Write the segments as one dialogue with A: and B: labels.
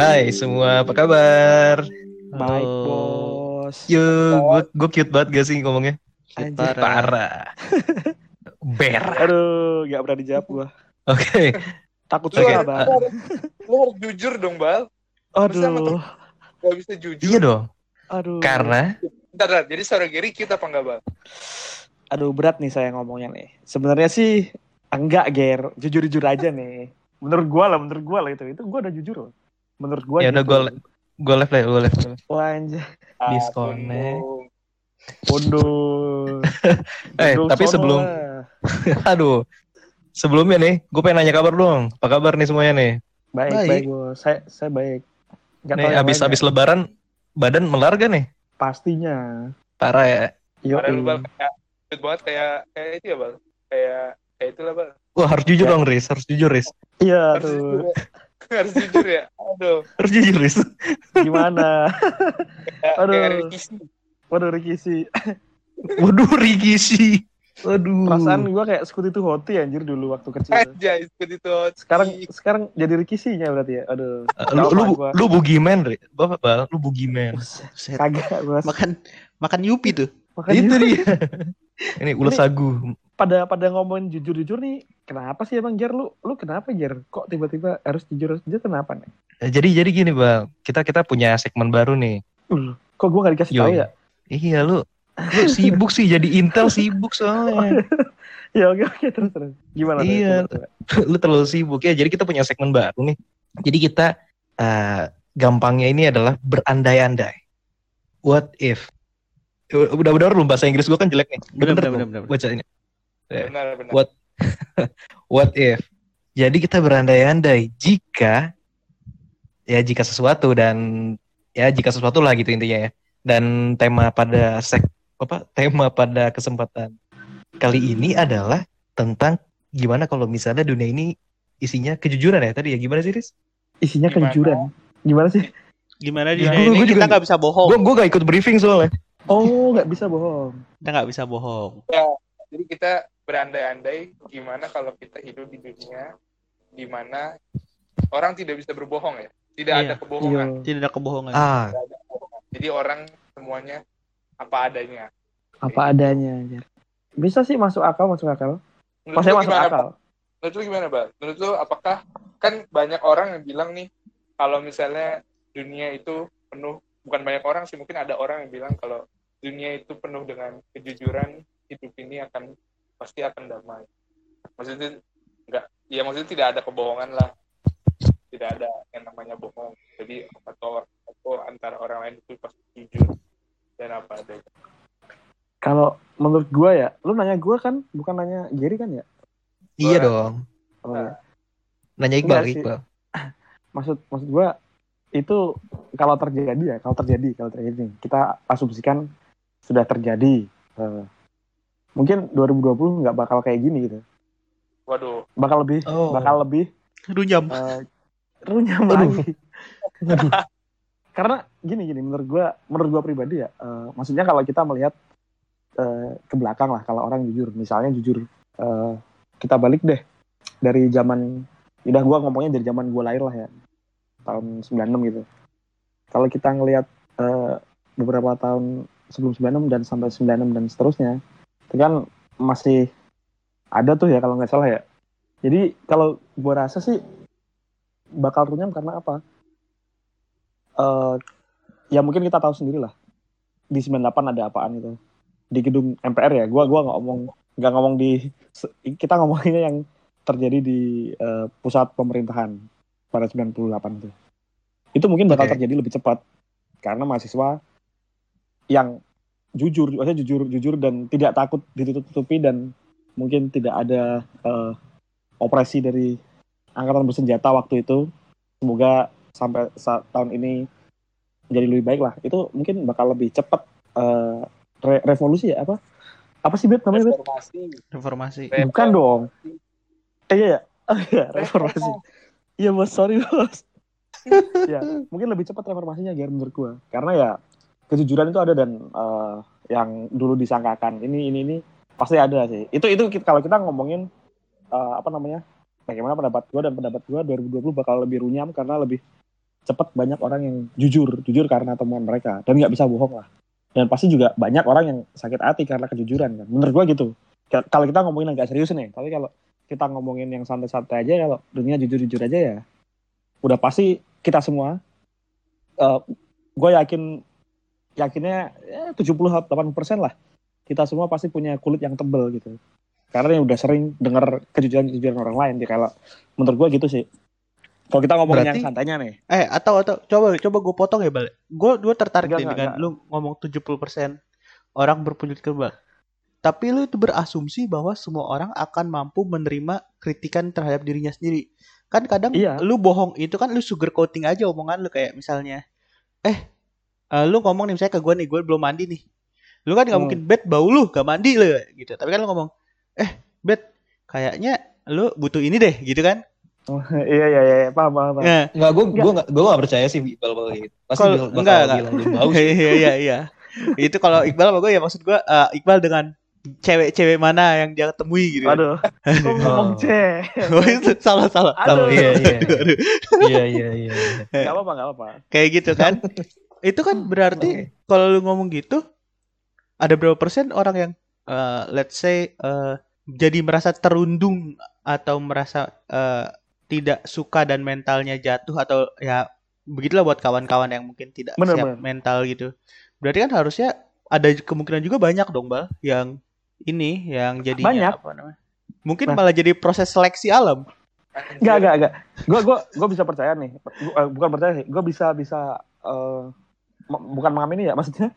A: Hai semua, apa kabar?
B: Baik, bos.
A: Yo, gue gue cute banget gak sih ngomongnya?
B: Anjir.
C: Parah.
A: Parah. Ber.
B: Aduh, gak berani jawab gua.
A: Oke.
B: Takut suara, Bang.
D: Lu harus jujur dong, Bal.
B: Aduh.
D: Gak bisa jujur.
A: Iya dong.
B: Aduh.
A: Karena
D: Bentar. Jadi suara Gary cute apa enggak, Bal?
B: Aduh, berat nih saya ngomongnya nih. Sebenarnya sih enggak, Ger. Jujur-jujur aja nih. Menurut gua lah, menurut gua lah itu. Itu gua udah jujur loh. Menurut gua
A: ya udah
B: gitu.
A: gue gue live lah, gue live.
B: Wah, anjir.
A: Disconnect.
D: Aduh.
B: Bodoh.
A: Eh, tapi
B: sono
A: sebelum aduh. Sebelumnya nih, gue pengen nanya kabar dong. Apa kabar nih semuanya nih?
B: Baik,
C: Baik.
B: baik, bos. Saya, saya baik. Nggak
A: nih abis
B: lain
A: abis
B: ya.
A: lebaran badan melar gak nih?
B: Pastinya.
A: Parah ya.
B: Yo,
D: Padahal lu, Bal, kayak cute banget kayak kayak itu ya, Bal. Kayak kayak itulah, Bal.
A: Wah harus jujur
B: Ya.
A: dong, Riz. Harus jujur, Riz.
B: Iya tuh.
D: Ya. harus jujur ya. Aduh.
A: Harus jujur, Riz.
B: Gimana?
D: Kayak,
B: Aduh.
D: sih.
B: Waduh, Ricky sih.
A: Waduh, Ricky sih. Waduh.
B: Perasaan gua kayak Sekutu itu hoti anjir dulu waktu kecil.
D: Aja ikut itu.
B: Sekarang sekarang jadi Rikisinya berarti ya. Aduh.
A: Uh, lu lu
B: Gua.
A: lu bugiman, Riz. Bapak, Bal, lu bugiman.
B: Kagak, Bos.
C: Makan makan Yupi tuh.
B: Makanya
A: Itu dia. Ini ulas sagu.
B: Pada pada ngomongin jujur-jujur nih, kenapa sih emang Ger lu? Lu kenapa Ger? Kok tiba-tiba harus jujur harus jujur kenapa nih?
A: Eh, Jadi jadi gini bang, kita kita punya segmen baru nih.
B: Uh, kok gua gak dikasih
A: Yoi.
B: tahu ya?
A: Iya lu, lu sibuk sih jadi intel sibuk soalnya.
B: Ya oke oke terus terus. Gimana?
A: Iya.
B: Coba.
A: lu terlalu sibuk ya. Jadi kita punya segmen baru nih. Jadi kita eh, gampangnya ini adalah berandai-andai. What if? Udah udah belum bahasa Inggris gua kan jelek nih.
C: Bener,
A: Bener,
C: bener,
A: tuh,
C: bener, bener.
A: Baca ini. Eh,
D: Benar, benar.
A: What? What if? Jadi kita berandai-andai jika ya jika sesuatu dan ya jika sesuatu lah gitu intinya ya. Dan tema pada sek apa tema pada kesempatan kali ini adalah tentang gimana kalau misalnya dunia ini isinya kejujuran ya tadi ya gimana sih Riz?
B: Isinya
D: Gimana?
B: kejujuran. Gimana sih?
C: Gimana di
A: Ya,
C: dunia
A: gua- gua
C: ini
A: juga-
C: kita nggak bisa bohong.
A: Gue gue gak ikut briefing soalnya.
B: Oh, nggak bisa bohong.
C: Kita nggak bisa bohong.
D: Jadi kita berandai-andai gimana kalau kita hidup di dunia di mana orang tidak bisa berbohong ya. Tidak
C: Iya.
D: ada kebohongan.
B: Iya.
C: Tidak ada kebohongan.
A: Ah
D: Tidak ada kebohongan. Jadi orang semuanya apa adanya.
B: Apa adanya. Bisa sih masuk akal, masuk akal.
D: Menurut
B: masuk
D: gimana,
B: akal.
D: Menurut lu gimana, Bal? Menurut lu apakah kan banyak orang yang bilang nih kalau misalnya dunia itu penuh bukan banyak orang sih mungkin ada orang yang bilang kalau dunia itu penuh dengan kejujuran hidup ini akan pasti akan damai. Maksudnya enggak ya maksudnya tidak ada kebohongan lah. Tidak ada yang namanya bohong. Jadi atau atau antara orang lain itu pasti jujur dan apa adanya.
B: Kalau menurut gua ya, lu nanya gua kan, bukan nanya Gary kan ya?
A: iya
D: Gua-
A: dong.
B: Oh, ya.
A: Nanya Iqbal
B: Enggak.
A: Iqbal.
B: maksud maksud gua itu kalau terjadi ya kalau terjadi kalau terjadi kita asumsikan sudah terjadi Eh, mungkin 2020 nggak bakal kayak gini gitu
D: Waduh,
B: bakal lebih
A: Oh.
B: bakal lebih
C: Runyam.
B: eh, runyam
A: Aduh.
B: lagi karena gini gini menurut gua menurut gua pribadi ya eh, maksudnya kalau kita melihat eh, ke belakang lah kalau orang jujur misalnya jujur eh, kita balik deh dari zaman udah gua ngomongnya dari zaman gua lahir lah ya tahun 96 gitu kalau kita ngelihat eh, beberapa tahun sebelum 96 dan sampai 96 dan seterusnya itu kan masih ada tuh ya kalau nggak salah ya. Jadi kalau gua rasa sih bakal runyam karena apa? Eh ya mungkin kita tahu sendiri lah di 98 ada apaan itu? Di gedung MPR ya? Gua gua nggak ngomong nggak ngomong di kita ngomonginnya yang terjadi di eh, pusat pemerintahan pada 98 itu. Itu mungkin bakal
A: Oke.
B: terjadi lebih cepat karena mahasiswa yang jujur maksudnya jujur jujur dan tidak takut ditutup-tutupi dan mungkin tidak ada eh, operasi dari angkatan bersenjata waktu itu. Semoga sampai saat tahun ini menjadi lebih baik lah. Itu mungkin bakal lebih cepat eh, re- revolusi ya apa? Apa sih bet namanya
D: reformasi.
C: Reformasi.
B: bukan dong. Eh, iya ya reformasi. iya bos sorry bos ya mungkin lebih cepat reformasinya Ger menurut gua. Karena ya kejujuran itu ada dan eh, yang dulu disangkakan ini ini ini pasti ada sih itu itu ki- kalau kita ngomongin eh, apa namanya bagaimana pendapat gua dan pendapat gua 2020 bakal lebih runyam karena lebih cepet banyak orang yang jujur, jujur karena temuan mereka dan nggak bisa bohong lah. Dan pasti juga banyak orang yang sakit hati karena kejujuran kan. Menurut gua gitu. Ka- Kalau kita ngomongin agak serius nih, tapi kalau kita ngomongin yang santai-santai aja, kalau dunia jujur-jujur aja ya, udah pasti kita semua, gue yakin yakinnya ya, 70-80 persen lah kita semua pasti punya kulit yang tebel gitu karena yang udah sering dengar kejujuran-kejujuran orang lain ya kalau menurut gue gitu sih kalau kita ngomongin
A: Berarti-
B: yang santainya nih
C: Eh atau atau coba coba gue potong ya balik. Gue gue tertarik
B: Enggak,
C: nih
B: enggak,
C: dengan lu ngomong 70% orang berpunyai kebal. Tapi lu itu berasumsi bahwa semua orang akan mampu menerima kritikan terhadap dirinya sendiri. Kan kadang
B: Iya.
C: lu bohong itu kan lu sugar coating aja omongan lu kayak misalnya eh eh, lu ngomong nih misalnya ke gue nih gue belum mandi nih. Lu kan nggak
B: Hmm.
C: mungkin bet bau lu gak mandi lu gitu. Tapi kan lu ngomong eh bet kayaknya lu butuh ini deh gitu kan.
B: iya iya iya paham paham, paham.
C: Nah,
A: Enggak, gue
B: Enggak.
A: gue enggak gue enggak percaya sih Iqbal bakal gitu. Pasti
C: Kalau-
A: bakal
C: enggak, enggak.
A: bilang belum bau sih.
C: Iya iya iya. itu kalau Iqbal sama gue ya maksud gue eh, Iqbal dengan cewek-cewek mana yang dia temui gitu.
B: aduh kok ngomong
A: Oh.
B: C
C: Oh, itu salah salah.
B: Aduh.
A: Tahu, iya iya.
C: Aduh.
A: Iya iya iya.
B: nggak apa-apa nggak apa
C: Kayak gitu kan. Itu kan berarti kalau lu ngomong gitu ada berapa persen orang yang eh, let's say eh, jadi merasa terundung atau merasa eh, tidak suka dan mentalnya jatuh atau ya begitulah buat kawan-kawan yang mungkin tidak
B: Bener,
C: siap
B: bener.
C: mental gitu. Berarti kan harusnya ada kemungkinan juga banyak dong, Bal, yang ini yang jadinya
B: Banyak.
C: apa namanya? Mungkin
B: Nah.
C: malah jadi proses seleksi alam.
B: Enggak, enggak, enggak. Gue gua gua bisa percaya nih. Gua, bukan percaya sih. Gue bisa bisa m- bukan mengamini ya maksudnya.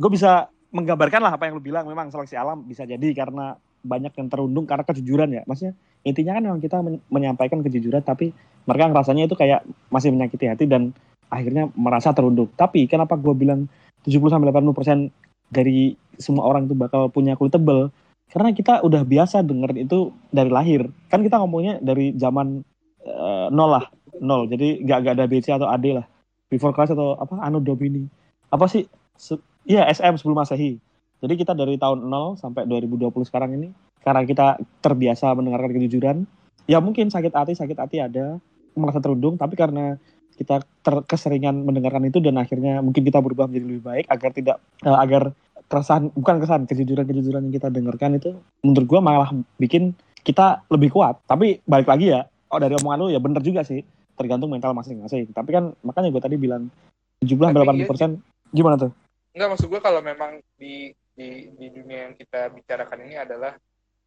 B: Gue bisa menggambarkan lah apa yang lu bilang memang seleksi alam bisa jadi karena banyak yang terundung karena kejujuran ya. Maksudnya intinya kan memang kita men- menyampaikan kejujuran tapi mereka ngerasanya itu kayak masih menyakiti hati dan akhirnya merasa terundung. Tapi kenapa gue bilang 70 sampai 80% dari semua orang itu bakal punya kulit tebel? Karena kita udah biasa denger itu dari lahir. Kan kita ngomongnya dari zaman eh, nol lah, nol. Jadi nggak nggak ada BC atau AD lah. Before class atau apa Anno Domini. Apa sih? Se- Iya SM sebelum Masehi. Jadi kita dari tahun 0 sampai 2020 sekarang ini karena kita terbiasa mendengarkan kejujuran, ya mungkin sakit hati sakit hati ada, merasa terundung, tapi karena kita terkeseringan mendengarkan itu dan akhirnya mungkin kita berubah menjadi lebih baik agar tidak eh, agar keresahan bukan keresahan kejujuran kejujuran yang kita dengarkan itu menurut gua malah bikin kita lebih kuat. Tapi balik lagi ya, oh dari omongan lu ya bener juga sih, tergantung mental masing-masing. Tapi kan makanya gue tadi bilang 70
D: Tapi
B: sampai
D: iya
B: 80 persen gimana tuh?
D: Enggak maksud gue kalau memang di di di dunia yang kita bicarakan ini adalah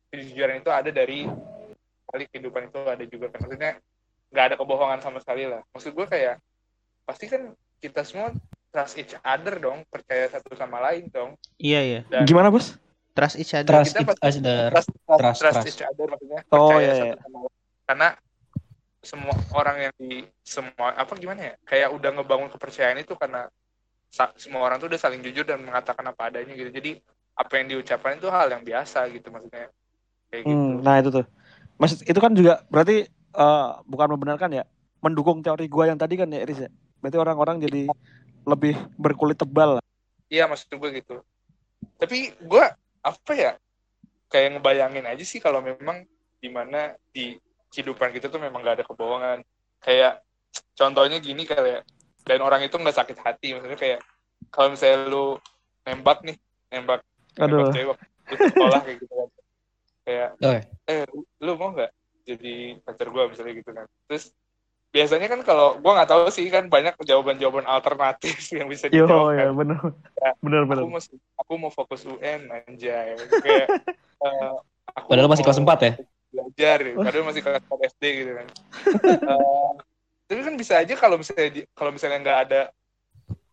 D: kejujuran itu ada dari kali kehidupan itu ada juga kan maksudnya nggak ada kebohongan sama sekali lah maksud gue kayak pasti kan kita semua trust each other dong percaya satu sama lain dong
C: Iya iya.
D: Dan-
B: Gimana bos?
C: Trust each other.
A: Trust
D: kita
A: it
D: pasti-
A: other.
D: trust, trust,
A: Trust,
D: trust
A: trust.
D: each other maksudnya
B: Oh,
D: percaya
B: iya,
D: satu
B: iya.
D: sama lain karena semua orang yang di semua apa gimana ya kayak udah ngebangun kepercayaan itu karena semua orang tuh udah saling jujur dan mengatakan apa adanya gitu jadi apa yang diucapkan itu hal yang biasa gitu maksudnya kayak gitu
B: Hmm, nah itu tuh. Maksud itu kan juga berarti eh, bukan membenarkan ya, mendukung teori gua yang tadi kan ya Iris ya. Berarti orang-orang jadi lebih berkulit tebal. lah.
D: Iya maksud gue gitu. Tapi gue apa ya kayak ngebayangin aja sih kalau memang di mana di kehidupan kita tuh memang gak ada kebohongan. Kayak contohnya gini kayak dan orang itu nggak sakit hati maksudnya kayak kalau misalnya lu nembak nih nembak
B: Aduh.
D: nembak cewek di sekolah kayak gitu kan kayak
A: Oh.
D: eh lu- mau nggak jadi pacar gue misalnya gitu kan terus biasanya kan kalau gue nggak tahu sih kan banyak jawaban-jawaban alternatif yang bisa
B: Yo
D: dijawab
B: ya
D: kan
B: bener.
D: Ya,
B: Bener bener.
D: aku mau aku mau fokus UN anjay kayak eh, aku
A: Padahal masih kelas 4 ya?
D: belajar ya. padahal masih kelas 4 SD gitu kan Eh, tapi kan bisa aja kalau misalnya di- kalau misalnya nggak ada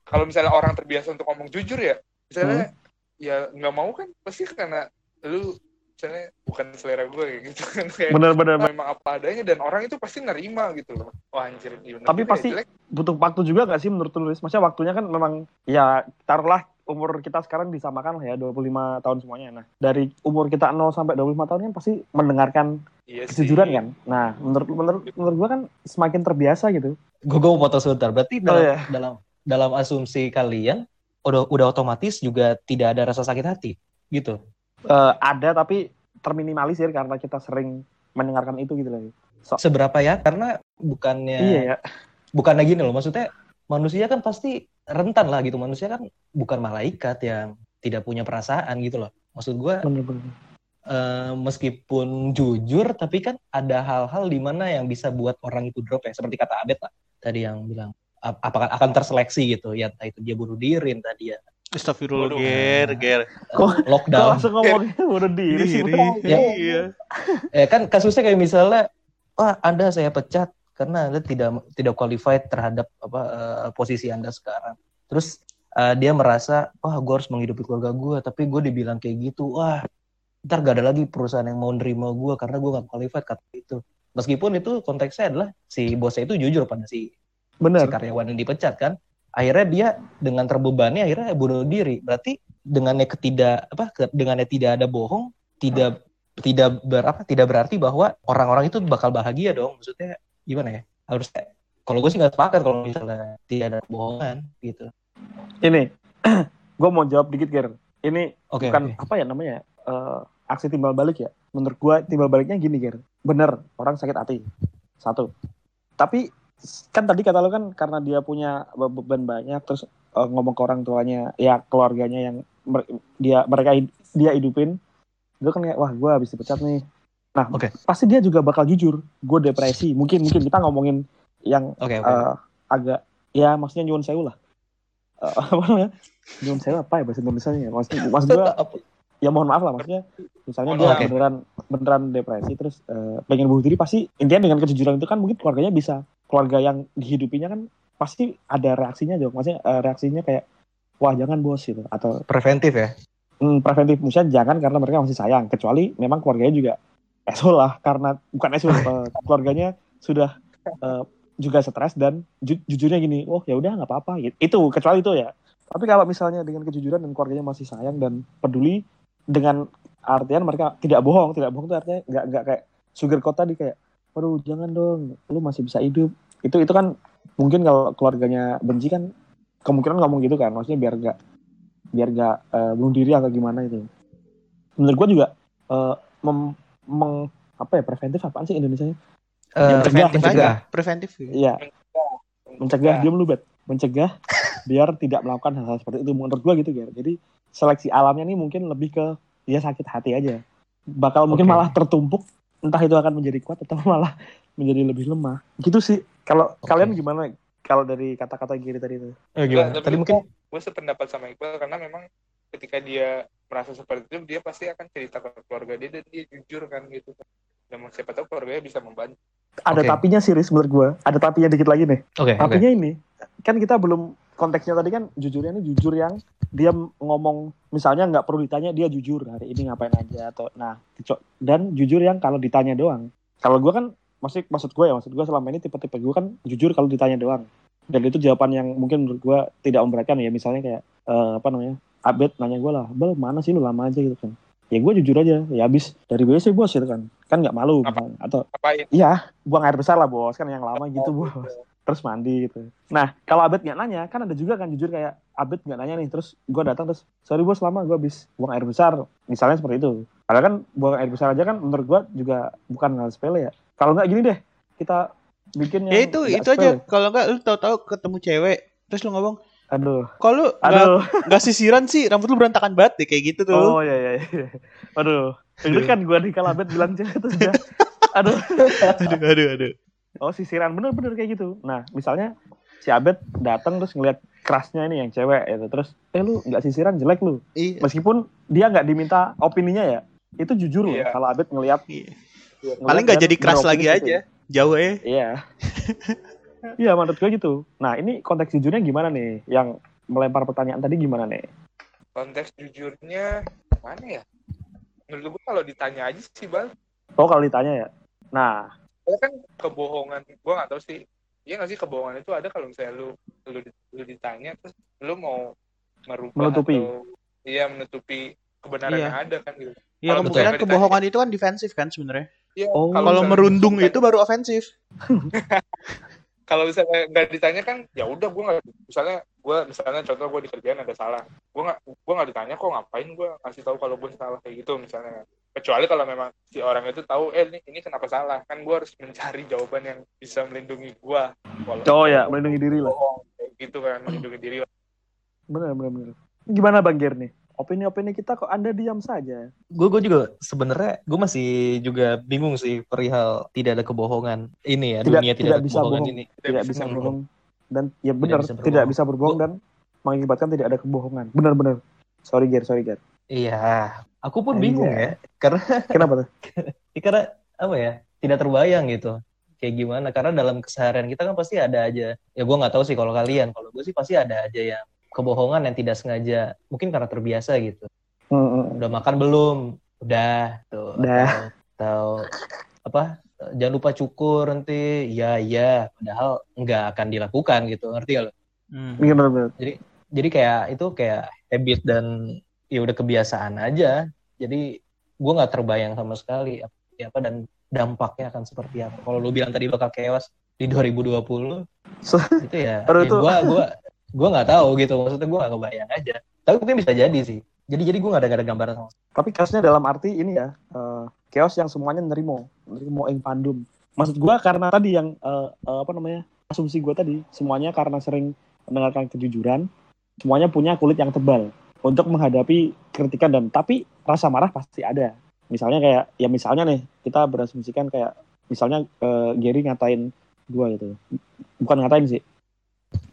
D: kalau misalnya orang terbiasa untuk ngomong jujur ya misalnya ya nggak mau kan pasti karena lu misalnya bukan selera gue kayak gitu kan kayak
B: Bener bener. bener.
D: memang apa adanya dan orang itu pasti nerima gitu loh wah anjir
B: Tapi
D: ya,
B: pasti-
D: jelek.
B: Butuh waktu juga gak sih menurut lu? Maksudnya waktunya kan memang ya taruhlah umur kita sekarang disamakan lah ya 25 tahun semuanya. Nah, dari umur kita 0 sampai 25 tahun kan pasti mendengarkan
D: iya sih.
B: kejujuran kan. Nah, menurut menurut menurut gua kan semakin terbiasa gitu.
A: Gue mau potong sebentar. Berarti
B: Oh,
A: dalam,
B: iya.
A: dalam dalam asumsi kalian udah udah otomatis juga tidak ada rasa sakit hati gitu.
B: Eh, ada tapi terminimalisir karena kita sering mendengarkan itu gitu loh.
A: Seberapa ya? Karena bukannya
B: Iya ya.
A: bukannya gini loh maksudnya manusia kan pasti rentan lah gitu manusia kan bukan malaikat yang tidak punya perasaan gitu loh maksud gue
B: Bener-bener.
A: eh, meskipun jujur tapi kan ada hal-hal di mana yang bisa buat orang itu drop ya seperti kata Abed lah tadi yang bilang ap- apakah akan terseleksi gitu ya entah itu dia bunuh diri entah dia
C: Astagfirullah, ger, ger.
B: Kok- Kok
A: lockdown
B: langsung ngomongin bunuh diri sih?
C: Diri.
B: Bro?
A: Ya.
C: Iya.
A: ya kan kasusnya kayak misalnya wah anda saya pecat karena anda tidak tidak qualified terhadap apa eh, posisi anda sekarang. Terus eh, dia merasa wah gue harus menghidupi keluarga gue tapi gue dibilang kayak gitu wah ntar gak ada lagi perusahaan yang mau nerima gue karena gue gak qualified kata itu. Meskipun itu konteksnya adalah si bosnya itu jujur pada si, si
B: Bener.
A: karyawan yang dipecat kan. Akhirnya dia dengan terbebani akhirnya bunuh diri. Berarti dengannya ketidak apa dengannya tidak ada bohong tidak tidak berapa tidak berarti bahwa orang-orang itu bakal bahagia dong. Maksudnya gimana ya harusnya kalau gue sih nggak sepakat kalau misalnya tidak ada bohongan gitu.
B: Ini, gue mau jawab dikit, Ger. Ini
A: oke
B: bukan
A: oke.
B: apa ya namanya eh, aksi timbal balik ya? Menurut gua timbal baliknya gini Ger. Bener orang sakit hati. Satu. Tapi kan tadi kata lo kan karena dia punya be- beban banyak terus eh, ngomong ke orang tuanya ya keluarganya yang mer- dia mereka hid- dia hidupin. Itu kan kayak wah gua habis dipecat nih nah
A: Oke.
B: pasti dia juga bakal jujur gue depresi. Mungkin mungkin kita ngomongin yang
A: oke oke.
B: eh, agak ya maksudnya nyuwun sewu lah. Eh, apa namanya? Nyuwun sewu apa ya bahasa Indonesia ya maksud maksud gua ya mohon maaf lah maksudnya misalnya dia
A: Oke.
B: beneran beneran depresi terus eh, pengen bunuh diri pasti intinya dengan kejujuran itu kan mungkin keluarganya bisa keluarga yang dihidupinya kan pasti ada reaksinya dong maksudnya eh, reaksinya kayak wah jangan bos gitu atau
A: preventif ya?
B: Hmm, preventif. Misalnya jangan karena mereka masih sayang kecuali memang keluarganya juga esol lah karena bukan esol eh, keluarganya sudah eh, juga stres dan ju- jujurnya gini oh ya udah nggak apa-apa. Gitu. itu kecuali itu ya. Tapi kalau misalnya dengan kejujuran dan keluarganya masih sayang dan peduli dengan artian mereka tidak bohong tidak bohong itu artinya nggak nggak kayak sugar coat tadi kayak aduh jangan dong lu masih bisa hidup. Itu itu kan mungkin kalau keluarganya benci kan kemungkinan ngomong gitu kan maksudnya biar nggak biar nggak eh, bunuh diri atau gimana itu. Menurut gua juga eh, mem- meng- apa ya preventif apaan sih Indonesia
A: Eh,
B: mencegah,
C: Preventif
A: mencegah.
C: aja. Preventif. gitu.
B: Iya, mencegah diam lu bet mencegah biar tidak melakukan hal-hal seperti itu menurut gua gitu Ger. jadi seleksi alamnya nih mungkin lebih ke dia sakit hati aja bakal mungkin
A: Oke.
B: malah tertumpuk entah itu akan menjadi kuat atau malah menjadi lebih lemah gitu sih kalau
A: Oke.
B: kalian gimana kalau dari kata-kata Giri tadi itu
A: Eh, gimana?
D: Nggak,
A: tadi mungkin
D: gue sependapat sama Iqbal karena memang ketika dia merasa seperti itu dia pasti akan cerita ke keluarga dia dan dia jujur kan gitu dan siapa tahu keluarganya bisa membantu.
B: Ada
A: Oke.
B: tapinya sih menurut gua. Ada tapinya dikit lagi nih.
A: Oke oke.
B: Tapinya ini kan kita belum konteksnya tadi kan jujurnya ini jujur yang dia ngomong misalnya nggak perlu ditanya dia jujur hari ini ngapain aja atau nah dan jujur yang kalau ditanya doang. Kalau gua kan maksud maksud gue ya maksud gue selama ini tipe-tipe gue kan jujur kalau ditanya doang. Dan itu jawaban yang mungkin menurut gue tidak memberatkan ya misalnya kayak eh, apa namanya Abed nanya gue lah bel mana sih lu lama aja gitu kan ya gue jujur aja ya habis dari WC bos gitu kan kan nggak malu
D: Apa?
B: misalnya. atau iya buang air besar lah bos kan yang lama gitu bos terus mandi gitu. Nah kalau Abed nggak nanya kan ada juga kan jujur kayak Abed nggak nanya nih terus gue datang terus sorry bos lama gue habis buang air besar misalnya seperti itu. Padahal kan buang air besar aja kan menurut gue juga bukan hal sepele ya. Kalau nggak gini deh kita bikin yang
C: Ya itu
B: nggak
C: itu aja.
B: sepele.
C: Kalau enggak lu tahu-tahu ketemu cewek terus lu ngomong,
B: Aduh,
C: "Kalau
B: aduh,
C: nggak sisiran sih, rambut lu berantakan banget deh kayak gitu tuh."
B: oh ya ya, ya. aduh. Itu kan gue nih kalau Abed bilang cewek terus dia, aduh.
C: aduh, aduh, aduh.
B: Oh sisiran bener-bener kayak gitu. Nah misalnya si Abed datang terus ngeliat kerasnya ini yang cewek itu terus eh lu nggak sisiran jelek lu
C: Iya.
B: meskipun dia nggak diminta opininya ya itu jujur loh
D: Iya.
B: kalau Abed ngeliat
C: Iya.
B: ngeliat
C: Paling nggak jadi keras lagi
B: gitu
C: aja.
B: ya.
C: Jauh ya.
B: iya iya menurut gue gitu nah ini konteks jujurnya gimana nih yang melempar pertanyaan tadi gimana nih
D: konteks jujurnya mana ya menurut gue kalau ditanya aja sih bang
B: oh kalau ditanya ya nah
D: Soalnya kan kebohongan gue nggak tahu sih Iya nggak sih kebohongan itu ada kalau misalnya lu lu, lu ditanya terus lu mau merubah
B: Menutupi.
D: atau iya menutupi kebenaran
C: Iya.
D: yang ada kan gitu.
C: Ya
D: Kalau
C: kemungkinan kebohongan itu kan defensif kan sebenarnya.
D: Iya,
B: Oh.
C: Kalau merundung itu baru ofensif.
D: kalau misalnya nggak ditanya kan ya udah gue nggak misalnya gue misalnya contoh gue di kerjaan ada salah gue nggak gue nggak ditanya kok ngapain gue ngasih tahu kalau gue salah kayak gitu misalnya kecuali kalau memang si orang itu tahu eh ini, ini kenapa salah kan gue harus mencari jawaban yang bisa melindungi gue
B: Oh ya, melindungi diri lah.
D: bohong gitu kan melindungi diri
B: Bener, bener, bener. Gimana Bang Ger nih? Opini-opini kita kok Anda diam saja?
A: gue gue juga sebenarnya gue masih juga bingung sih perihal tidak ada kebohongan ini ya
B: Tidak-
A: dunia tidak,
B: tidak
A: ada
B: bisa
A: kebohongan
B: bohong.
A: ini
B: Tidak bisa
A: Hmm.
B: bohong. Dan ya benar,
A: bisa berbohong.
B: tidak bisa berbohong dan mengakibatkan tidak ada kebohongan. Benar-benar. Sorry Ger, sorry Ger.
A: iya aku pun
B: Anjay.
A: bingung ya karena
B: Kenapa tuh?
A: ya karena apa ya tidak terbayang gitu kayak gimana karena dalam keseharian kita kan pasti ada aja ya gue nggak tahu sih kalau kalian kalau gue sih pasti ada aja yang kebohongan yang tidak sengaja mungkin karena terbiasa gitu.
B: Hmm, hmm.
A: udah makan belum? Udah tuh
B: Udah.
A: atau, atau apa jangan lupa cukur nanti. Ya ya padahal nggak akan dilakukan gitu ngerti gak lo
C: Hmm.
B: Iya, benar, benar.
A: jadi kayak itu kayak habit dan ya udah kebiasaan aja. Jadi gue nggak terbayang sama sekali apa, ya apa dan dampaknya akan seperti apa. Kalau lu bilang tadi bakal chaos di 2020
B: So-
A: itu ya, ya
B: itu-
A: gua gua nggak tahu gitu maksudnya gua nggak kebayang aja tapi mungkin bisa jadi sih jadi jadi gue nggak ada nggak ada gambaran sama
B: Tapi chaosnya dalam arti ini ya, eh, chaos yang semuanya nerimo, nerimo ing pandum. Maksud gua karena tadi yang eh, eh, apa namanya asumsi gua tadi, semuanya karena sering mendengarkan kejujuran, semuanya punya kulit yang tebal untuk menghadapi kritikan dan tapi rasa marah pasti ada. Misalnya kayak ya misalnya nih kita berasumsikan kayak misalnya eh, Gary ngatain gua gitu, bukan ngatain sih,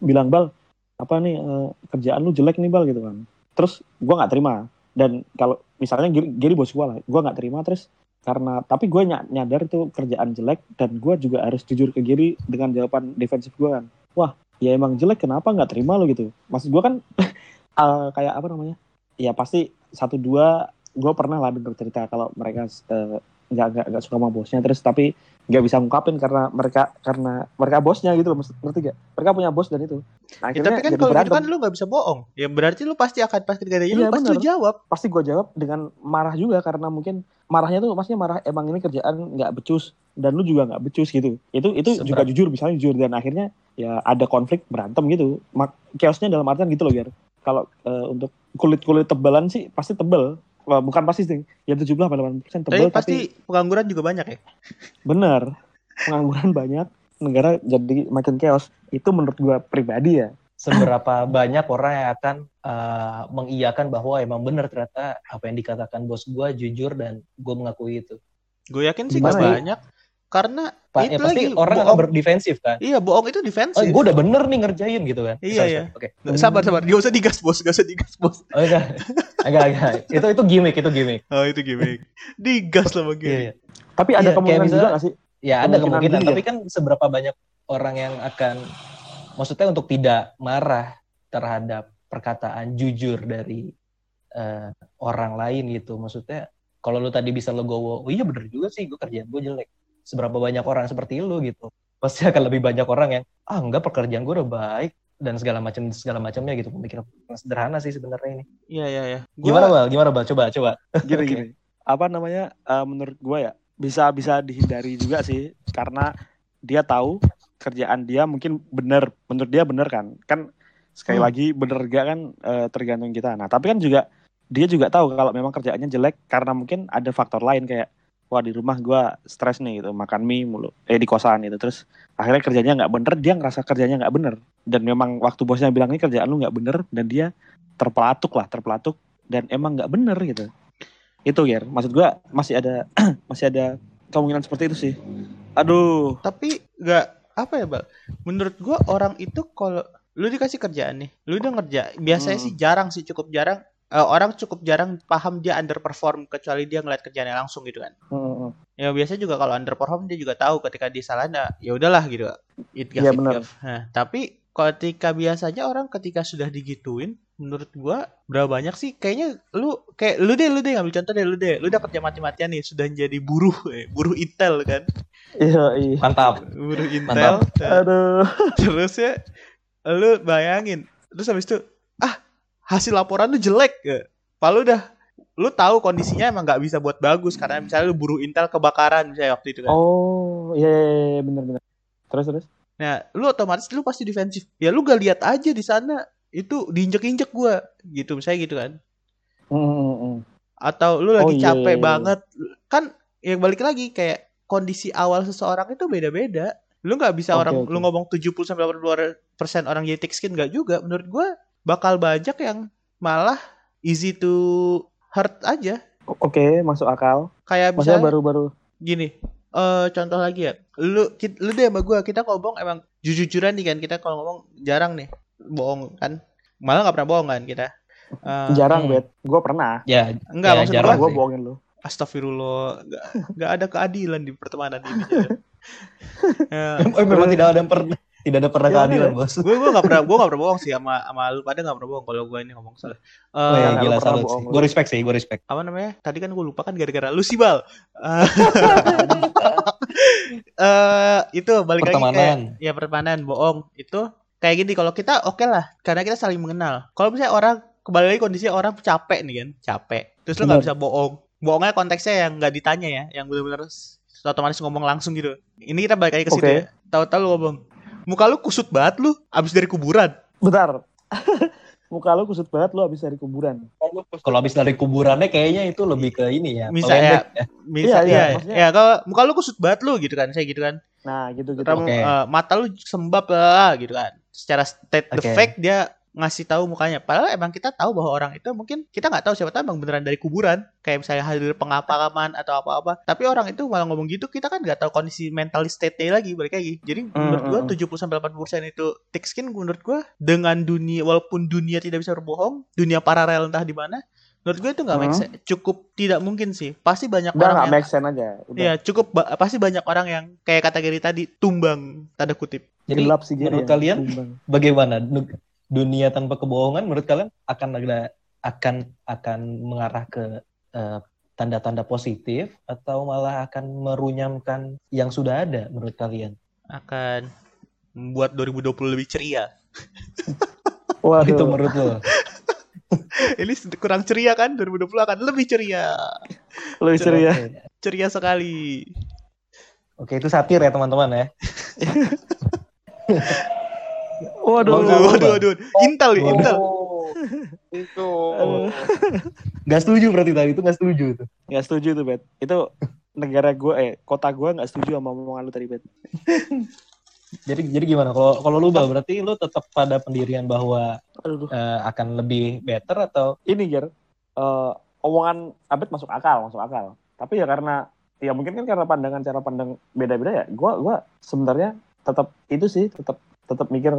B: bilang bal apa nih eh, kerjaan lu jelek nih bal gitu kan. Terus gua nggak terima. Dan kalau misalnya Giri, bos gue lah gue nggak terima. Terus karena tapi gue nyadar itu kerjaan jelek dan gue juga harus jujur ke Giri dengan jawaban defensif gue kan. Wah ya emang jelek kenapa nggak terima lo gitu. Maksud gue kan eh, kayak apa namanya? Ya pasti satu dua gue pernah lah denger cerita kalau mereka eh, nggak nggak nggak suka sama bosnya. Terus tapi nggak bisa ngungkapin karena mereka karena mereka bosnya gitu loh ngerti gak mereka punya bos dan itu. Nah,
C: Ya, tapi kan kalau gitu kan lu nggak bisa bohong. Ya berarti lu pasti akan pas ketika ada lu pasti lu jawab.
B: pasti gue jawab dengan marah juga karena mungkin marahnya tuh maksudnya marah emang ini kerjaan nggak becus dan lu juga nggak becus gitu. Itu itu
A: Seberapa-
B: juga jujur misalnya jujur. Dan akhirnya ya ada konflik berantem gitu. Mak chaosnya dalam artian gitu loh biar kalau eh, untuk kulit kulit tebalan sih pasti tebel Wah, bukan pasti sih ya 70 delapan persen
C: Tapi
B: tebel
C: pasti
B: tapi
C: pengangguran juga banyak ya.
B: bener pengangguran banyak negara jadi makin chaos itu menurut gue pribadi ya
A: seberapa banyak orang yang akan uh, mengiyakan bahwa emang benar ternyata apa yang dikatakan bos gue jujur dan gue mengakui itu.
C: Gue yakin sih
B: Gimana
C: gak
B: ya?
C: banyak. Karena
A: Pa-
C: itu
A: ya pasti
C: lagi
A: orang akan berdefensif kan.
C: Iya, bohong itu
A: Oh,
C: defensif.
A: gue udah bener nih ngerjain gitu kan.
C: Iya, iya.
A: Oke.
C: Sabar, sabar. Gak usah digas, bos. Gak usah digas, bos.
A: Oh, enggak. enggak, enggak. Itu itu gimmick, itu gimmick.
C: Oh, itu gimmick. digas lah
A: Iya,
C: bagian.
A: iya.
B: tapi ada
A: Iya,
B: kemungkinan
A: misalnya-
B: juga gak sih
A: Ya ada
B: Kemungkinan
A: kemungkinan, tapi kan seberapa banyak orang yang akan maksudnya untuk tidak marah terhadap perkataan jujur dari eh, orang lain gitu. Maksudnya kalau lu tadi bisa legowo, oh iya bener juga sih gue kerjaan gue jelek. Seberapa banyak orang seperti lu gitu. Pasti akan lebih banyak orang yang ah enggak pekerjaan gue udah baik dan segala macam segala macamnya gitu pemikiran sederhana sih sebenarnya ini.
C: Iya, iya, iya. Gua-
A: Gimana bal? Gimana bal? Coba coba.
B: gini
A: Oke.
B: gini apa namanya eh, menurut gue ya bisa bisa dihindari juga sih karena dia tahu kerjaan dia mungkin benar menurut dia benar kan kan sekali
A: Hmm.
B: lagi bener gak kan eh, tergantung kita nah tapi kan juga dia juga tahu kalau memang kerjaannya jelek karena mungkin ada faktor lain kayak wah di rumah gue stres nih gitu makan mie mulu eh di kosan gitu terus akhirnya kerjanya nggak bener dia ngerasa kerjanya nggak bener dan memang waktu bosnya bilang ini kerjaan lu nggak bener dan dia terpelatuk lah terpelatuk dan emang nggak bener gitu itu Ger maksud gua masih ada masih ada kemungkinan seperti itu sih aduh
C: Tapi gak apa ya, Bal? Menurut gua orang itu kalau lu dikasih kerjaan nih, lu udah ngerja. Biasanya
B: Hmm.
C: sih jarang sih, cukup jarang. Eh, orang cukup jarang paham dia underperform kecuali dia ngeliat kerjaannya langsung gitu kan.
B: Heeh.
C: Ya biasanya juga kalau underperform dia juga tahu ketika dia salah nah, ya udahlah gitu. It gas,
B: Iya,
C: it
B: benar.
C: gas. Nah, tapi ketika biasanya orang ketika sudah digituin, menurut gua berapa banyak sih kayaknya lu kayak lu deh lu deh ngambil contoh deh lu deh lu udah kerja mati-matian nih sudah jadi buruh eh, buruh intel kan
B: iya iya
A: Mantap.
C: buruh intel
A: Mantap.
C: Nah,
B: aduh
C: terus ya lu bayangin terus habis itu ah hasil laporan lu jelek ya Padahal udah lu tahu kondisinya emang nggak bisa buat bagus karena misalnya lu buruh intel kebakaran misalnya waktu itu kan.
B: Oh iya iya, iya, bener bener. Terus terus?
C: Nah lu otomatis lu pasti defensif. Ya lu gak lihat aja di sana itu diinjek-injek gua. Gitu misalnya gitu kan.
B: Heeh, heeh, heeh.
C: atau lu lagi
B: Oh, iya,
C: capek
B: iya, iya.
C: banget. Kan yang balik lagi kayak kondisi awal seseorang itu beda-beda. Lu nggak bisa
B: Oke,
C: orang
B: oke.
C: lu ngomong 70 sampai 80 persen orang jadi thick skin nggak juga. Menurut gua bakal banyak yang malah easy to hurt aja
B: Oke, masuk akal.
C: kayak misalnya
B: baru-baru
C: gini eh contoh lagi ya lu lu deh sama gua kita ngomong emang jujur-jujuran nih kan kita kalau ngomong jarang nih bohong kan malah nggak pernah bohong kan kita Eh,
B: jarang,
A: hmm.
B: Bet. Gue pernah.
A: Ya,
C: enggak
A: Ya,
C: maksud
A: jarang
C: gua
B: gue
A: sih.
B: bohongin lu.
C: astagfirullah nggak nggak ada keadilan di pertemanan ini ya,
A: oh, memang tidak ada per tidak ada pernah
B: Iya,
A: keadilan. Bos.
C: gue gue nggak pernah gue nggak pernah bohong sih sama sama lu pada nggak pernah bohong kalau gue ini ngomong salah Eh,
A: Oh, iya,
B: nggak
A: gila salut
B: bohong,
A: sih. Gue respect sih, gue respect.
C: apa namanya tadi kan gue lupa kan gara-gara lu sih bal Eh, eh, itu balik lagi kayak
A: Pertemanan.
C: ya pertemanan bohong itu kayak gini kalau kita oke lah karena kita saling mengenal kalau misalnya orang kembali lagi kondisinya orang capek nih kan capek terus lu nggak bisa bohong bohongnya konteksnya yang nggak ditanya ya yang benar-benar otomatis ngomong langsung gitu ini kita balik lagi ke situ
B: Oke.
C: ya tahu-tahu lu ngomong muka lu kusut banget lu abis dari kuburan
B: Bentar. Muka lu kusut banget lu habis dari kuburan.
D: Kalau lu
A: Kalau habis dari kuburannya kayaknya itu lebih ke ini ya.
C: Misalnya-
A: ya.
C: bisa
B: Iya, iya,
C: iya ya kalau muka lu kusut banget lu gitu kan saya gitu kan
B: Nah, gitu-gitu.
C: Kamu,
A: Oke.
C: eh, mata lu sembab lah gitu kan. Secara state the
A: Oke.
C: fact dia ngasih tahu mukanya. Padahal emang kita tahu bahwa orang itu mungkin kita nggak tahu siapa tahu emang beneran dari kuburan. Kayak misalnya hadir pengapakaman atau apa-apa. Tapi orang itu malah ngomong gitu kita kan nggak tahu kondisi mental state-nya lagi balik lagi. Jadi menurut gua
B: mm.
C: 70 sampai 80% itu thick skin menurut gua dengan dunia walaupun dunia tidak bisa berbohong, dunia paralel entah di mana. Menurut gue itu nggak make
B: Hmm.
C: sense. cukup tidak mungkin sih. Pasti banyak
B: Udah
C: orang
B: nggak
C: yang
B: make sense aja. Udah.
C: Iya, cukup ba- pasti banyak orang yang kayak kategori tadi tumbang tanda kutip.
A: Jadi
B: Gelap sih
A: menurut
B: jadi,
A: kalian
B: tumbang.
A: bagaimana dunia tanpa kebohongan menurut kalian akan ada akan akan mengarah ke eh, tanda-tanda positif atau malah akan merunyamkan yang sudah ada menurut kalian?
C: akan membuat 2020 lebih ceria.
B: Waduh.
A: Itu menurut lo?
C: Ini kurang ceria kan? 2020 akan lebih ceria.
B: Lu ceria.
A: Oke.
C: Ceria sekali.
A: Oke, itu satir ya teman-teman ya.
B: Waduh.
C: Waduh, waduh, waduh. Intel, nih, Intel.
D: Oh, itu.
B: Aduh.
A: Gak setuju berarti tadi itu gak setuju tuh.
B: Nggak setuju tuh, Bet. Itu negara gue, eh, kota gue nggak setuju sama omongan lu tadi, Bet.
A: Jadi jadi gimana? Kalau kalau lu Bal, berarti lu tetap pada pendirian bahwa
B: Aduh.
A: eh, akan lebih better atau
B: Ini, Ger. eh, omongan Abed masuk akal, masuk akal. Tapi ya karena, ya mungkin kan karena pandangan cara pandang beda-beda ya. Gue gua sebenarnya tetap itu sih, tetap tetap mikir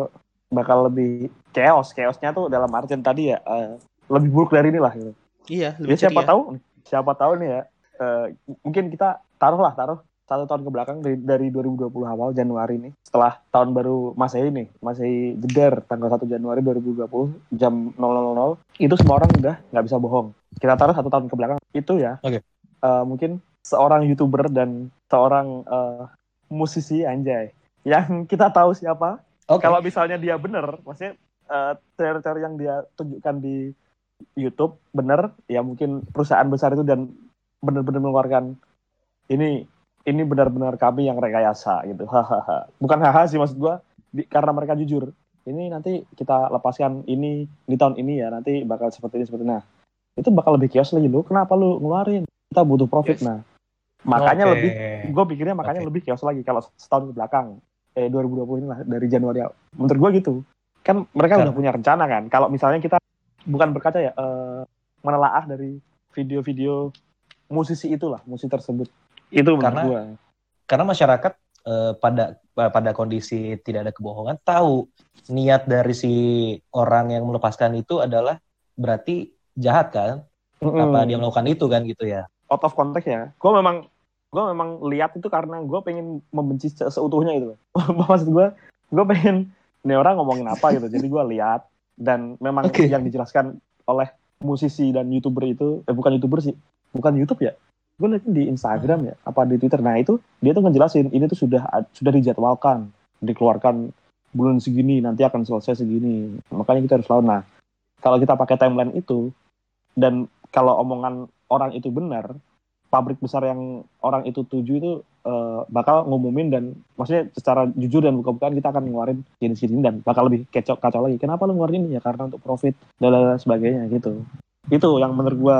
B: bakal lebih chaos. Chaosnya tuh dalam artian tadi ya, eh, lebih buruk dari inilah gitu.
C: Iya,
B: Ya
C: lebih
B: siapa
C: ceria.
B: tahu, siapa tahu nih ya. eh, mungkin kita taruh lah, taruh satu tahun ke belakang dari, dari 2020 awal Januari ini setelah tahun baru Masehi nih Masehi jeder tanggal 1 Januari 2020 jam 00.00 itu semua orang udah nggak bisa bohong kita taruh satu tahun ke belakang itu ya
A: Oke.
B: eh, mungkin seorang youtuber dan seorang eh, musisi anjay yang kita tahu siapa
A: Oke.
B: kalau misalnya dia bener, maksudnya eh, teori-teori yang dia tunjukkan di YouTube bener, ya mungkin perusahaan besar itu dan benar-benar mengeluarkan ini ini benar-benar kami yang rekayasa gitu. Hahaha. Bukan haha sih maksud gua di- karena mereka jujur. Ini nanti kita lepaskan ini di tahun ini ya, nanti bakal seperti ini seperti ini. Nah, itu bakal lebih kios lagi lu. Kenapa lu ngeluarin? Kita butuh profit.
D: Yes.
B: Nah, makanya
A: Oke.
B: lebih gue pikirnya makanya
A: Oke.
B: lebih chaos lagi kalau setahun ke belakang eh 2020 ini lah dari Januari awal. menurut gue gitu. Kan mereka
A: Karena-
B: udah punya rencana kan. Kalau misalnya kita bukan berkaca ya eh, menelaah dari video-video musisi itulah musisi tersebut. Itu menurut
A: Karena-
B: gue
A: karena masyarakat eh, pada pada kondisi tidak ada kebohongan tahu niat dari si orang yang melepaskan itu adalah berarti jahat kan? Apa dia melakukan itu kan gitu ya?
B: Out of context ya. Gue memang gue memang lihat itu karena gue pengen membenci se- seutuhnya gitu maksud gue gue pengen ini orang ngomongin apa gitu. Jadi gue lihat dan memang
A: Oke.
B: yang dijelaskan oleh musisi dan youtuber itu eh bukan youtuber sih bukan YouTube ya? Gue lihat di Instagram ya apa di Twitter. Nah itu dia tuh ngejelasin ini tuh sudah sudah dijadwalkan dikeluarkan bulan segini nanti akan selesai segini. Makanya kita harus lawan. Nah kalau kita pakai timeline itu dan kalau omongan orang itu benar pabrik besar yang orang itu tuju itu eh, bakal ngumumin dan maksudnya secara jujur dan buka-bukaan kita akan ngeluarin jenis ini dan bakal lebih kacau kacau lagi kenapa lu ngeluarin ini ya karena untuk profit dan lain sebagainya gitu itu yang menurut gua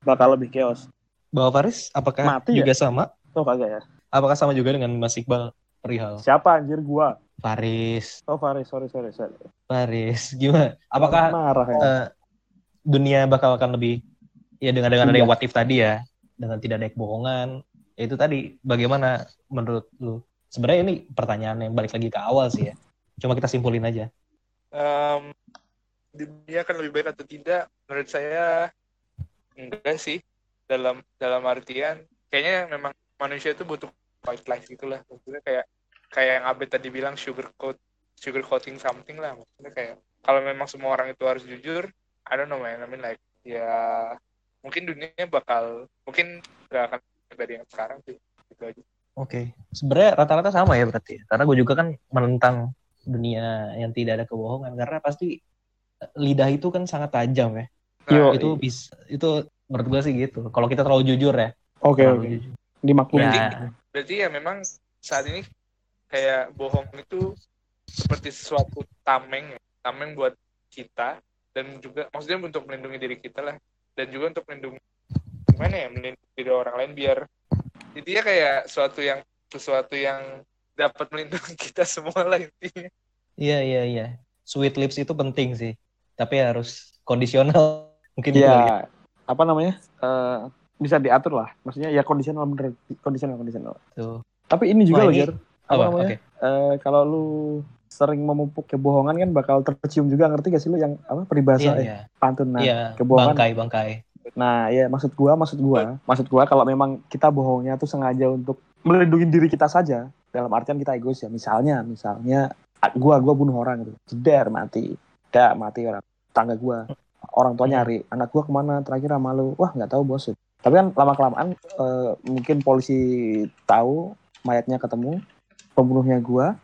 B: bakal lebih chaos.
A: Bahwa Faris, apakah
B: Mati ya?
A: juga sama?
B: Oh kagak ya?
A: Apakah sama juga dengan Mas Iqbal perihal
B: Siapa anjir gua?
A: Faris?
B: Oh Faris, sorry sorry sorry.
A: Faris, gimana? Apakah
B: marah ya?
A: eh, dunia bakal akan lebih ya dengan dengan ada
B: Iya.
A: what if tadi ya, dengan tidak ada kebohongan. Ya itu tadi bagaimana menurut lu? Sebenarnya ini pertanyaan yang balik lagi ke awal sih ya. Cuma kita simpulin aja.
D: Em, dunia akan lebih baik atau tidak menurut saya enggak sih dalam dalam artian kayaknya memang manusia itu butuh white lies gitulah maksudnya kayak kayak yang Abed tadi bilang sugar coat sugar coating something lah maksudnya kayak kalau memang semua orang itu harus jujur I don't know man I mean like ya mungkin dunia bakal mungkin nggak akan dari yang sekarang sih gitu aja
A: Oke. Sebenarnya rata-rata sama ya berarti. ya. Karena gue juga kan menentang dunia yang tidak ada kebohongan karena pasti eh, lidah itu kan sangat tajam ya.
B: Yo,
A: itu bisa itu menurut gue sih gitu. Kalau kita terlalu jujur ya.
B: Oke oke.
A: jujur.
B: Dimaklumi.
A: Ya,
D: berarti ya memang saat ini kayak bohong itu seperti sesuatu tameng ya. tameng buat kita dan juga maksudnya untuk melindungi diri kita lah dan juga untuk melindungi gimana ya melindungi diri orang lain biar intinya kayak sesuatu yang sesuatu yang dapat melindungi kita semua lah intinya
A: Iya iya iya. Sweet lips itu penting sih. Tapi harus kondisional. Mungkin itu
B: ya apa namanya? Eh, bisa diatur lah. Maksudnya ya kondisional bener, kondisional kondisional.
A: Tuh.
B: Tapi ini juga
A: Wah,
B: loh,
A: ini-.
B: Apa,
A: Apa?
B: namanya?
A: Oke.
B: Eh, kalau lu sering memupuk kebohongan kan bakal tercium juga ngerti gak sih lu yang apa peribahasa
A: Iya
B: eh,
A: iya.
B: pantun nah
A: Iya.
B: kebohongan
A: Bangkai bangkai.
B: Nah, ya maksud gua, maksud gua, maksud gua kalau memang kita bohongnya tuh sengaja untuk melindungi diri kita saja, dalam artian kita egois ya. Misalnya, misalnya ah, gua gua bunuh orang gitu, jeder mati, dah mati orang tangga gua, orang tua
A: Hmm.
B: nyari, anak gua ke mana terakhir sama lu, wah nggak tahu bos. Tapi kan lama kelamaan mungkin polisi tahu mayatnya ketemu, pembunuhnya gua,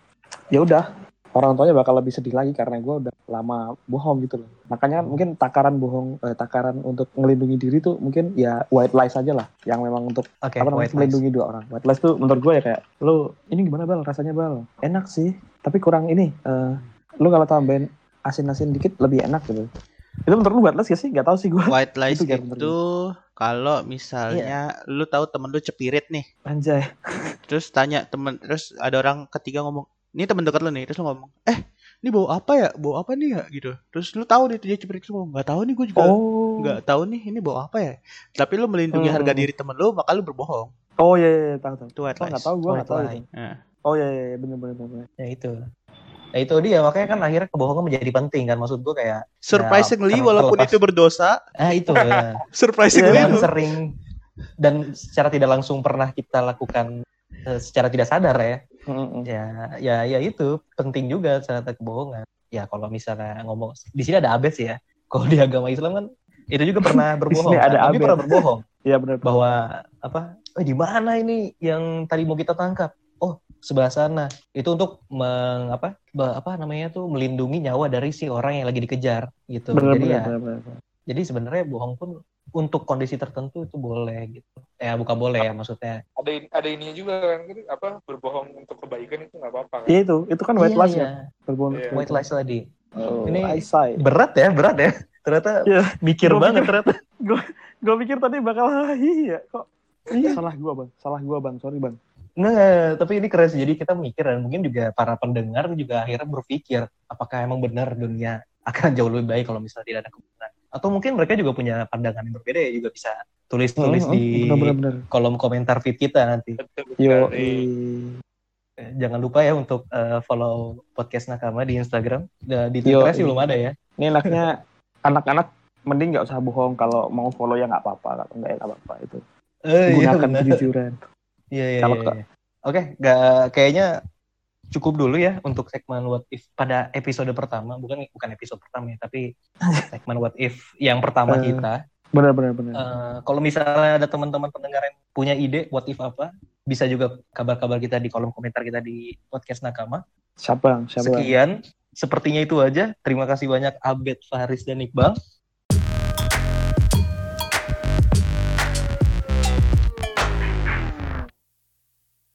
B: ya udah orang tuanya bakal lebih sedih lagi karena gua udah lama bohong gitu loh. Makanya mungkin takaran bohong, eh, takaran untuk melindungi diri tuh mungkin ya white lies aja lah, yang memang untuk
A: Oke.
B: apa namanya
A: lies.
B: melindungi dua orang. White lies tuh menurut gue ya kayak, lu ini gimana bal rasanya bal? Enak sih, tapi kurang ini. eh lu kalau tambahin asin-asin dikit lebih enak gitu. Itu menurut lu white lies gak sih? Gak tau sih gue.
C: White lies
B: Itu
C: itu, kalau misalnya lu tahu temen lu cepirit nih,
B: Anjay.
C: terus tanya temen, terus ada orang ketiga ngomong, ini temen dekat lu nih, terus lu ngomong, eh ini bau apa ya? Bau apa nih ya? Gitu. Terus lu tahu dia dia terus ngomong, nggak tahu nih gue juga
B: Oh.
C: nggak tahu nih ini bau apa ya. Tapi lu melindungi
B: Hmm.
C: harga diri temen lu, maka lu berbohong.
B: Oh iya, iya, iya, tahu tahu.
C: Itu
B: Oh
C: lies.
B: nggak tahu gue nggak tahu. itu.
C: Nah,
B: Oh iya iya iya, bener bener bener.
A: Ya itu. Ya itu dia makanya kan akhirnya kebohongan menjadi penting kan maksud gue kayak
C: surprisingly
A: ter-
C: walaupun
A: terlepas-
C: itu berdosa,
A: ah itu ya.
C: surprisingly
A: dan
C: itu
A: sering dan secara tidak langsung pernah kita lakukan eh, secara tidak sadar ya
B: Mm-mm.
A: ya ya ya itu penting juga ternyata kebohongan ya kalau misalnya ngomong di sini ada abes ya kalau di agama Islam kan itu juga pernah berbohong
B: sini ada
A: kan? Pernah berbohong
B: Iya bener. bener.
A: bahwa apa eh, di mana ini yang tadi mau kita tangkap oh sebelah sana itu untuk meng, apa apa namanya tuh melindungi nyawa dari si orang yang lagi dikejar gitu
B: Bener
A: jadi
B: bener,
A: ya
B: bener. bener.
A: jadi sebenarnya bohong pun untuk kondisi tertentu itu boleh gitu ya bukan boleh ya maksudnya
D: ada in- ada ininya juga kan gitu, apa berbohong untuk kebaikan itu nggak apa-apa kan
B: Iya itu, itu kan white
A: Iya,
B: lies
A: iya.
B: ya. Berbohong.
D: Iya.
A: white lies tadi
B: Oh,
A: Ini- berat ya berat ya ternyata
B: Iya.
A: mikir
B: Gua
A: banget ternyata
B: Gue pikir tadi bakal hihi ya. Kok Iya. Salah gua bang, salah gua bang, sorry bang.
A: Nah, tapi ini keren sih. Jadi kita mikir dan mungkin juga para pendengar juga akhirnya berpikir apakah emang benar dunia akan jauh lebih baik kalau misalnya tidak ada kebohongan. Atau mungkin mereka juga punya pandangan yang berbeda ya juga bisa tulis-tulis di
B: bener-bener.
A: kolom komentar feed kita nanti.
D: betul
B: Yo.
A: Eh, Jangan lupa ya untuk eh, follow podcast Nakama di Instagram. Di
B: Yo,
A: Twitter sih
B: iya.
A: belum ada ya.
B: Ini enaknya anak-anak mending nggak usah bohong kalau mau follow ya nggak apa-apa kalau nggak ya nggak apa-apa itu
A: Eh, iya,
B: gunakan
A: benar.
B: kejujuran
A: Iya, iya,
B: Kalau
A: iya, iya. Oke, nggak kayaknya cukup dulu ya untuk segmen What If pada episode pertama, bukan bukan episode pertama ya, tapi segmen What If yang pertama
B: Eh,
A: kita.
B: benar-benar benar
A: Eh, kalau misalnya ada teman-teman pendengar yang punya ide What If apa, bisa juga kabar-kabar kita di kolom komentar kita di podcast Nakama.
B: siapa?
A: Sekian, sepertinya itu aja. Terima kasih banyak Abed, Faris, dan Iqbal.